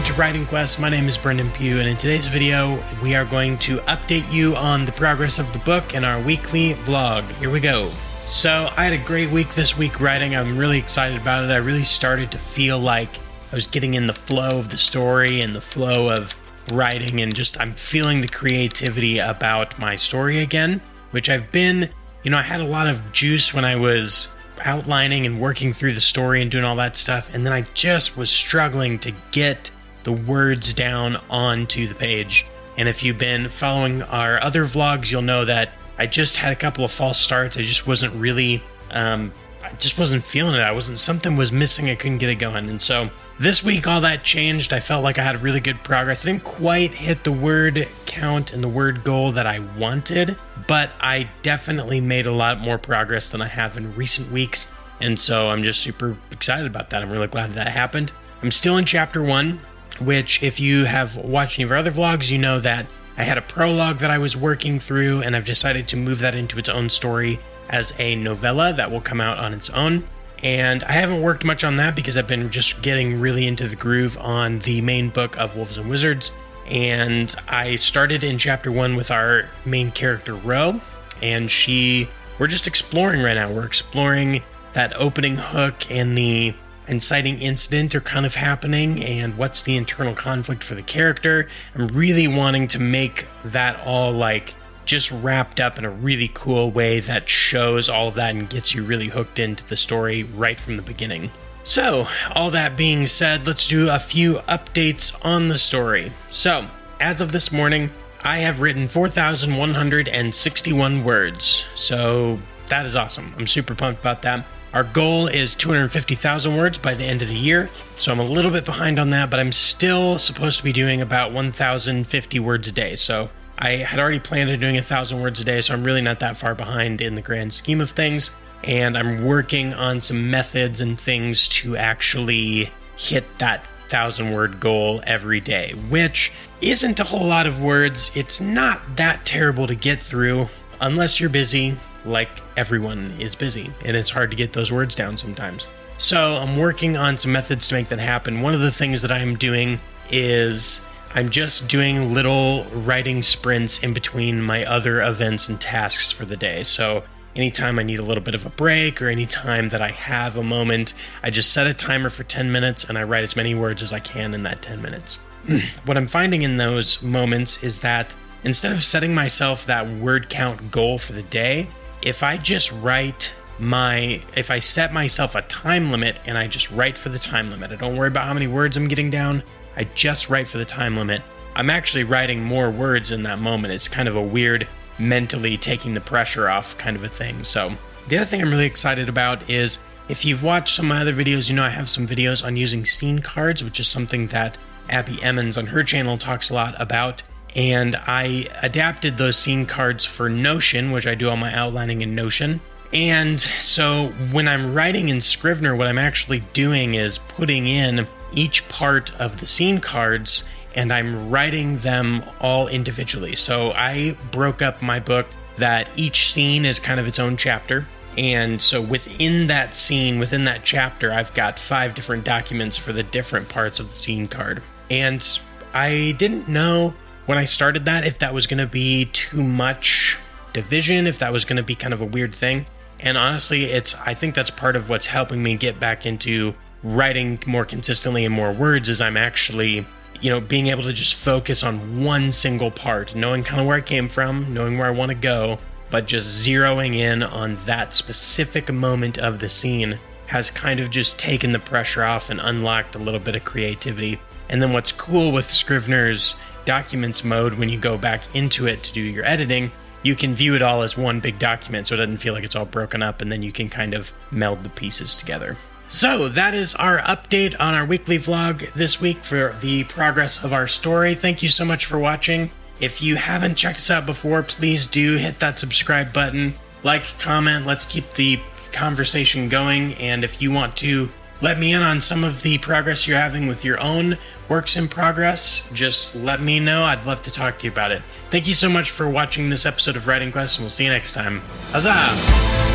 Welcome to Writing Quest. My name is Brendan Pugh, and in today's video, we are going to update you on the progress of the book in our weekly vlog. Here we go. So, I had a great week this week writing. I'm really excited about it. I really started to feel like I was getting in the flow of the story and the flow of writing, and just I'm feeling the creativity about my story again, which I've been, you know, I had a lot of juice when I was outlining and working through the story and doing all that stuff. And then I just was struggling to get the words down onto the page. And if you've been following our other vlogs, you'll know that I just had a couple of false starts. I just wasn't really, um, I just wasn't feeling it. I wasn't, something was missing. I couldn't get it going. And so this week, all that changed. I felt like I had really good progress. I didn't quite hit the word count and the word goal that I wanted, but I definitely made a lot more progress than I have in recent weeks. And so I'm just super excited about that. I'm really glad that happened. I'm still in chapter one, which, if you have watched any of our other vlogs, you know that I had a prologue that I was working through, and I've decided to move that into its own story as a novella that will come out on its own. And I haven't worked much on that because I've been just getting really into the groove on the main book of Wolves and Wizards. And I started in chapter one with our main character, Ro, and she, we're just exploring right now. We're exploring that opening hook and the inciting incident are kind of happening and what's the internal conflict for the character. I'm really wanting to make that all like just wrapped up in a really cool way that shows all of that and gets you really hooked into the story right from the beginning. So, all that being said, let's do a few updates on the story. So, as of this morning, I have written 4,161 words. So, that is awesome. I'm super pumped about that. Our goal is 250,000 words by the end of the year, so I'm a little bit behind on that, but I'm still supposed to be doing about 1,050 words a day. So I had already planned on doing a thousand words a day, so I'm really not that far behind in the grand scheme of things. And I'm working on some methods and things to actually hit that thousand word goal every day, which isn't a whole lot of words. It's not that terrible to get through unless you're busy, like everyone is busy, and it's hard to get those words down sometimes. So I'm working on some methods to make that happen. One of the things that I'm doing is I'm just doing little writing sprints in between my other events and tasks for the day. So anytime I need a little bit of a break or anytime that I have a moment, I just set a timer for 10 minutes and I write as many words as I can in that 10 minutes. what I'm finding in those moments is that instead of setting myself that word count goal for the day, if I just write my if I set myself a time limit and I just write for the time limit, I don't worry about how many words I'm getting down. I just write for the time limit. I'm actually writing more words in that moment. It's kind of a weird mentally taking the pressure off kind of a thing. So, the other thing I'm really excited about is if you've watched some of my other videos, you know I have some videos on using scene cards, which is something that Abbie Emmons on her channel talks a lot about. And I adapted those scene cards for Notion, which I do all my outlining in Notion. And so when I'm writing in Scrivener, what I'm actually doing is putting in each part of the scene cards and I'm writing them all individually. So I broke up my book that each scene is kind of its own chapter. And so within that scene, within that chapter, I've got five different documents for the different parts of the scene card. And I didn't know when I started that if that was going to be too much division, if that was going to be kind of a weird thing. And honestly, it's I think that's part of what's helping me get back into writing more consistently and more words is I'm actually, you know, being able to just focus on one single part, knowing kind of where I came from, knowing where I want to go, but just zeroing in on that specific moment of the scene has kind of just taken the pressure off and unlocked a little bit of creativity. And then what's cool with Scrivener's documents mode when you go back into it to do your editing, you can view it all as one big document so it doesn't feel like it's all broken up and then you can kind of meld the pieces together. So, that is our update on our weekly vlog this week for the progress of our story. Thank you so much for watching. If you haven't checked us out before, please do hit that subscribe button, like, comment, let's keep the conversation going. And if you want to let me in on some of the progress you're having with your own works in progress, just let me know. I'd love to talk to you about it. Thank you so much for watching this episode of Writing Quest, and we'll see you next time. Huzzah!